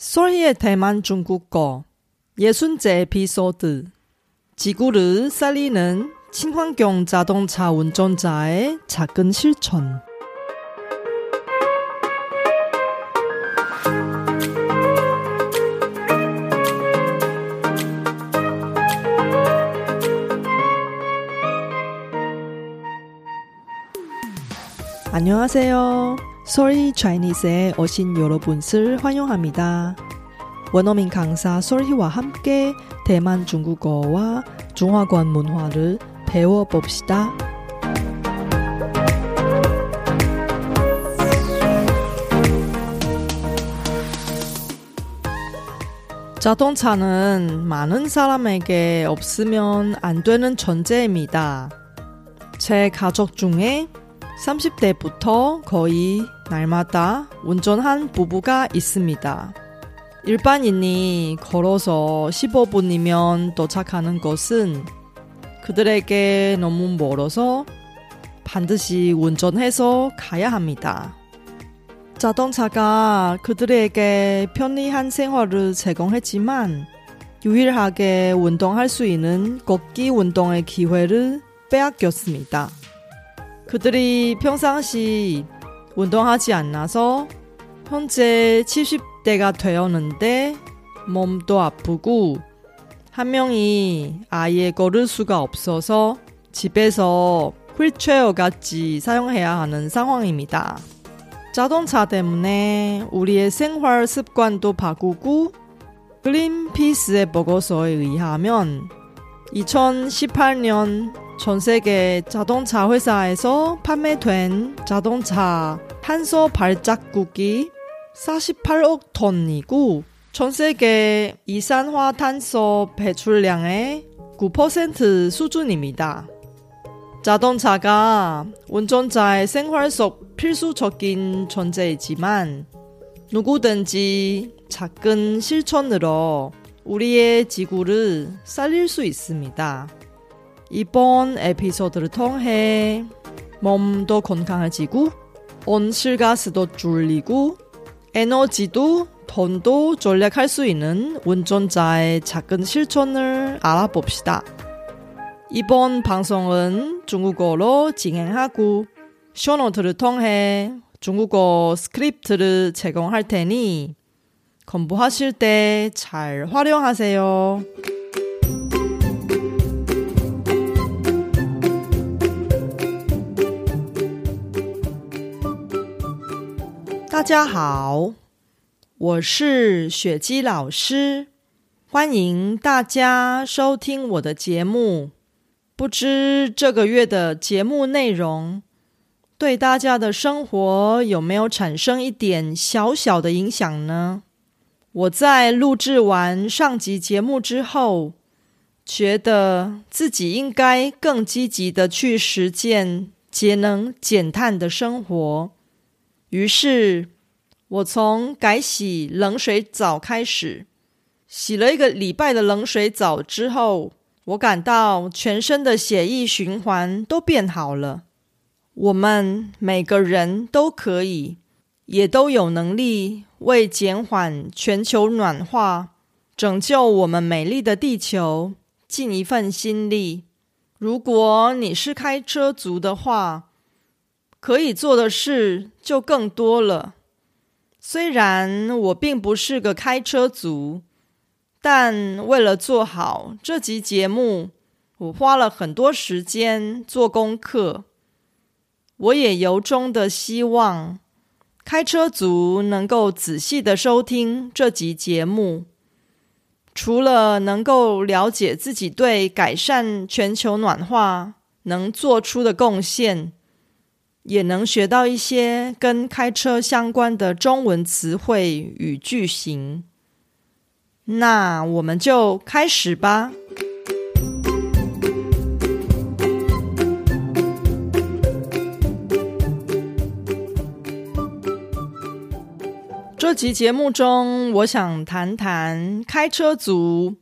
소리의 대만 중국어 예순째 에피소드 지구를 살리는 친환경 자동차 운전자의 작은 실천 안녕하세요. 소리 차이니스에 오신 여러분을 환영합니다. 원어민 강사 소리와 함께 대만 중국어와 중화권 문화를 배워봅시다. 자동차는 많은 사람에게 없으면 안 되는 존재입니다. 제 가족 중에 30대부터 거의 날마다 운전한 부부가 있습니다. 일반인이 걸어서 15분이면 도착하는 것은 그들에게 너무 멀어서 반드시 운전해서 가야 합니다. 자동차가 그들에게 편리한 생활을 제공했지만 유일하게 운동할 수 있는 걷기 운동의 기회를 빼앗겼습니다. 그들이 평상시 운동하지 않아서 현재 70대가 되었는데 몸도 아프고 한 명이 아예 걸을 수가 없어서 집에서 휠체어 같이 사용해야 하는 상황입니다. 자동차 때문에 우리의 생활 습관도 바꾸고 그린피스의 보고서에 의하면 2018년 전 세계 자동차 회사에서 판매된 자동차 탄소 발자국이 48억 톤이고 전 세계 이산화탄소 배출량의 9% 수준입니다. 자동차가 운전자의 생활 속 필수적인 존재이지만 누구든지 작은 실천으로 우리의 지구를 살릴 수 있습니다. 이번 에피소드를 통해 몸도 건강해지고 온실가스도 줄이고 에너지도 돈도 절약할 수 있는 운전자의 작은 실천을 알아봅시다. 이번 방송은 중국어로 진행하고 쇼노트를 통해 중국어 스크립트를 제공할 테니 공부하실 때 잘 활용하세요. 大家好，我是雪姬老师，欢迎大家收听我的节目。不知这个月的节目内容对大家的生活有没有产生一点小小的影响呢？我在录制完上集节目之后，觉得自己应该更积极的去实践节能减碳的生活。于是，我从改洗冷水澡开始，洗了一个礼拜的冷水澡之后，我感到全身的血液循环都变好了。我们每个人都可以，也都有能力为减缓全球暖化、拯救我们美丽的地球尽一份心力。如果你是开车族的话，可以做的事就更多了。虽然我并不是个开车族，但为了做好这集节目，我花了很多时间做功课。我也由衷的希望开车族能够仔细的收听这集节目，除了能够了解自己对改善全球暖化能做出的贡献。也能学到一些跟开车相关的中文词汇与句型。那我们就开始吧。这集节目中，我想谈谈开车族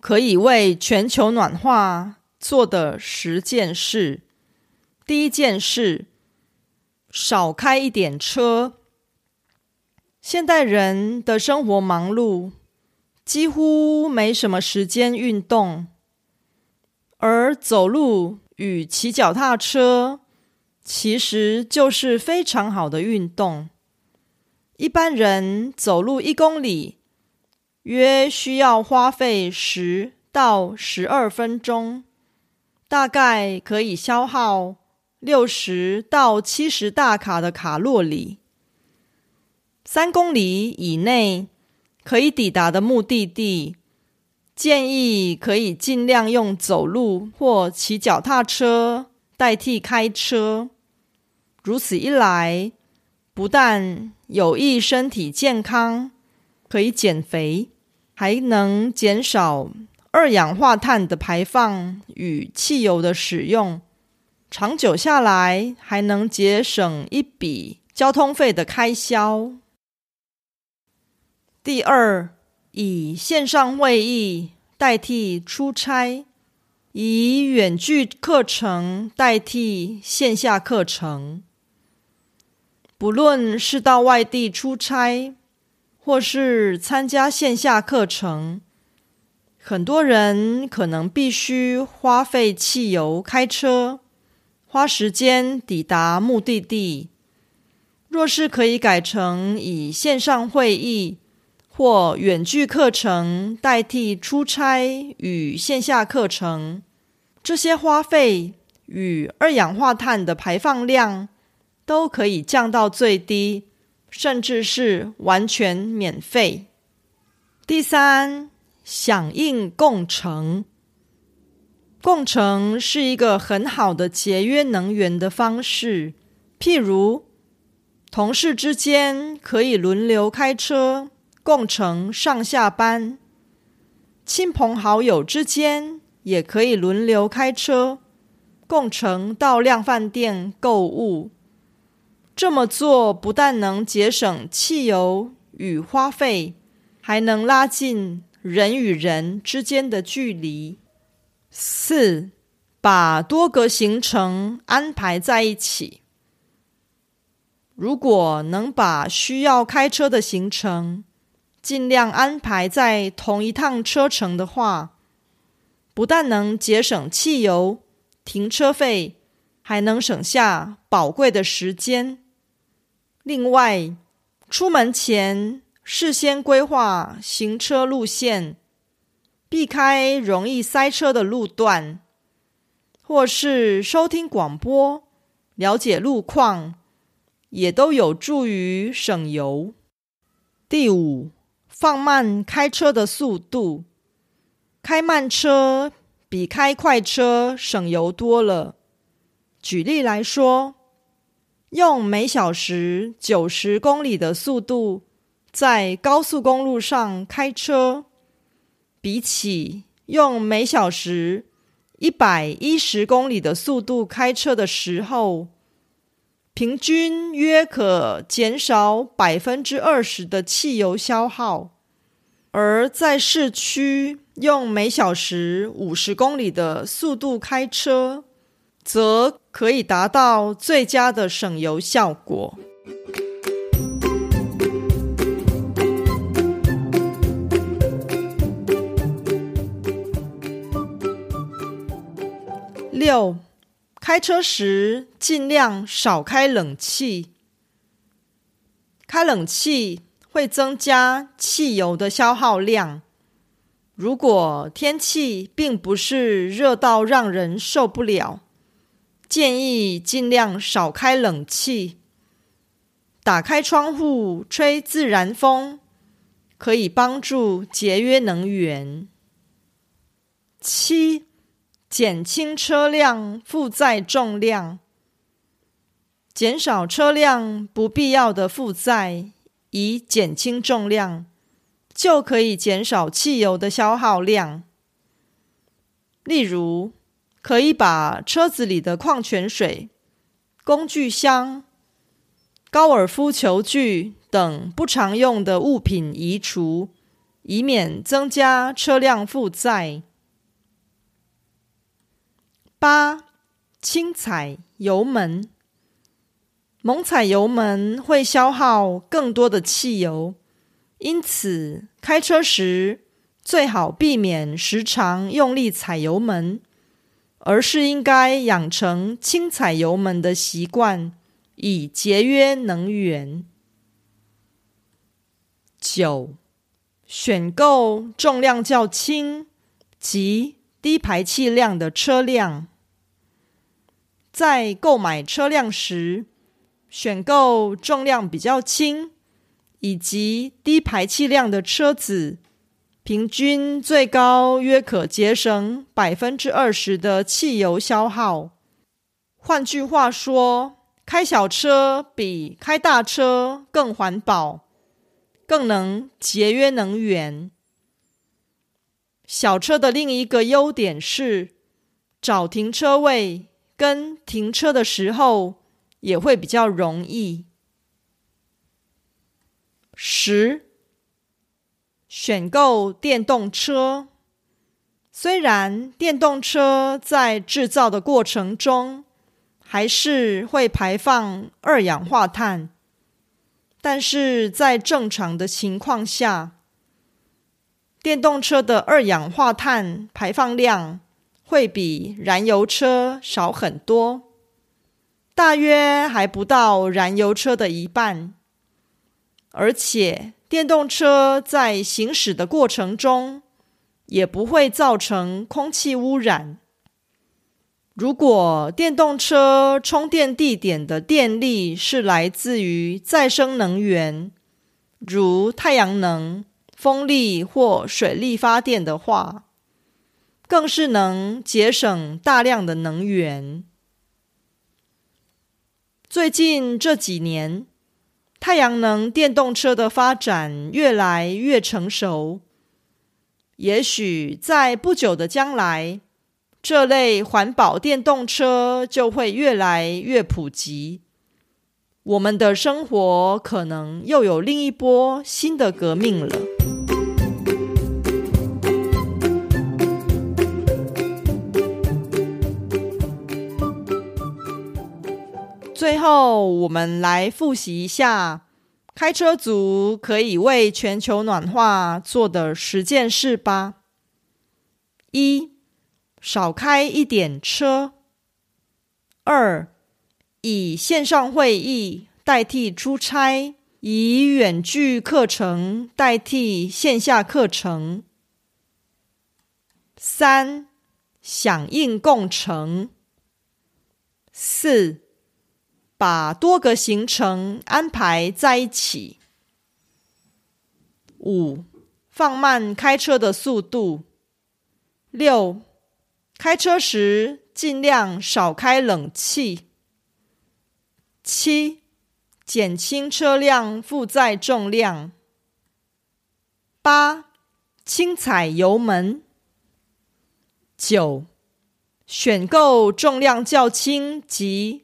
可以为全球暖化做的十件事。第一件事。少开一点车。现代人的生活忙碌，几乎没什么时间运动，而走路与骑脚踏车其实就是非常好的运动。一般人走路一公里，约需要花费十到十二分钟，大概可以消耗六十到七十大卡的卡路里。三公里以内可以抵达的目的地，建议可以尽量用走路或骑脚踏车代替开车。如此一来，不但有益身体健康，可以减肥，还能减少二氧化碳的排放与汽油的使用。长久下来，还能节省一笔交通费的开销。第二，以线上会议代替出差，以远距课程代替线下课程。不论是到外地出差，或是参加线下课程，很多人可能必须花费汽油开车，花时间抵达目的地。若是可以改成以线上会议，或远距课程代替出差与线下课程，这些花费与二氧化碳的排放量都可以降到最低，甚至是完全免费。第三，响应共乘，共乘是一个很好的节约能源的方式。譬如，同事之间可以轮流开车。共乘上下班，亲朋好友之间也可以轮流开车，共乘到量饭店购物。这么做不但能节省汽油与花费，还能拉近人与人之间的距离。四，把多个行程安排在一起。如果能把需要开车的行程，尽量安排在同一趟车程的话，不但能节省汽油、停车费，还能省下宝贵的时间。另外，出门前事先规划行车路线，避开容易塞车的路段，或是收听广播，了解路况，也都有助于省油。第五。放慢开车的速度，开慢车比开快车省油多了。举例来说，用每小时九十公里的速度在高速公路上开车，比起用每小时一百一十公里的速度开车的时候，平均约可减少百分之二十的汽油消耗，而在市区用每小时五十公里的速度开车，则可以达到最佳的省油效果。六。开车时尽量少开冷气，开冷气会增加汽油的消耗量。如果天气并不是热到让人受不了，建议尽量少开冷气，打开窗户吹自然风，可以帮助节约能源。七。减轻车辆负载重量，减少车辆不必要的负载，以减轻重量，就可以减少汽油的消耗量。例如，可以把车子里的矿泉水、工具箱、高尔夫球具等不常用的物品移除，以免增加车辆负载。八，轻踩油门。猛踩油门会消耗更多的汽油，因此开车时最好避免时常用力踩油门，而是应该养成轻踩油门的习惯，以节约能源。九，选购重量较轻及低排气量的车辆，在购买车辆时。选购重量比较轻以及低排气量的车子，平均最高约可节省百分之二十的汽油消耗。换句话说，开小车比开大车更环保，更能节约能源。小车的另一个优点是找停车位跟停车的时候。也会比较容易。十，选购电动车。虽然电动车在制造的过程中还是会排放二氧化碳，但是在正常的情况下，电动车的二氧化碳排放量会比燃油车少很多。大约还不到燃油车的一半，而且电动车在行驶的过程中也不会造成空气污染。如果电动车充电地点的电力是来自于再生能源，如太阳能、风力或水力发电的话，更是能节省大量的能源。最近这几年，太阳能电动车的发展越来越成熟。也许在不久的将来，这类环保电动车就会越来越普及，我们的生活可能又有另一波新的革命了。最后，我们来复习一下开车族可以为全球暖化做的十件事吧。一、少开一点车。二、以线上会议代替出差，以远距课程代替线下课程。三、响应共乘。四。把多个行程安排在一起。五、放慢开车的速度。六、开车时尽量少开冷气。七、减轻车辆负载重量。八、轻踩油门。九、选购重量较轻及。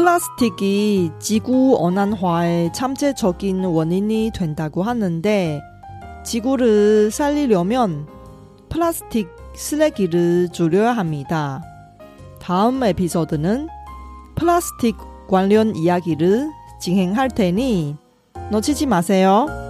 플라스틱이 지구 온난화의 잠재적인 원인이 된다고 하는데 지구를 살리려면 플라스틱 쓰레기를 줄여야 합니다. 다음 에피소드는 플라스틱 관련 이야기를 진행할 테니 놓치지 마세요.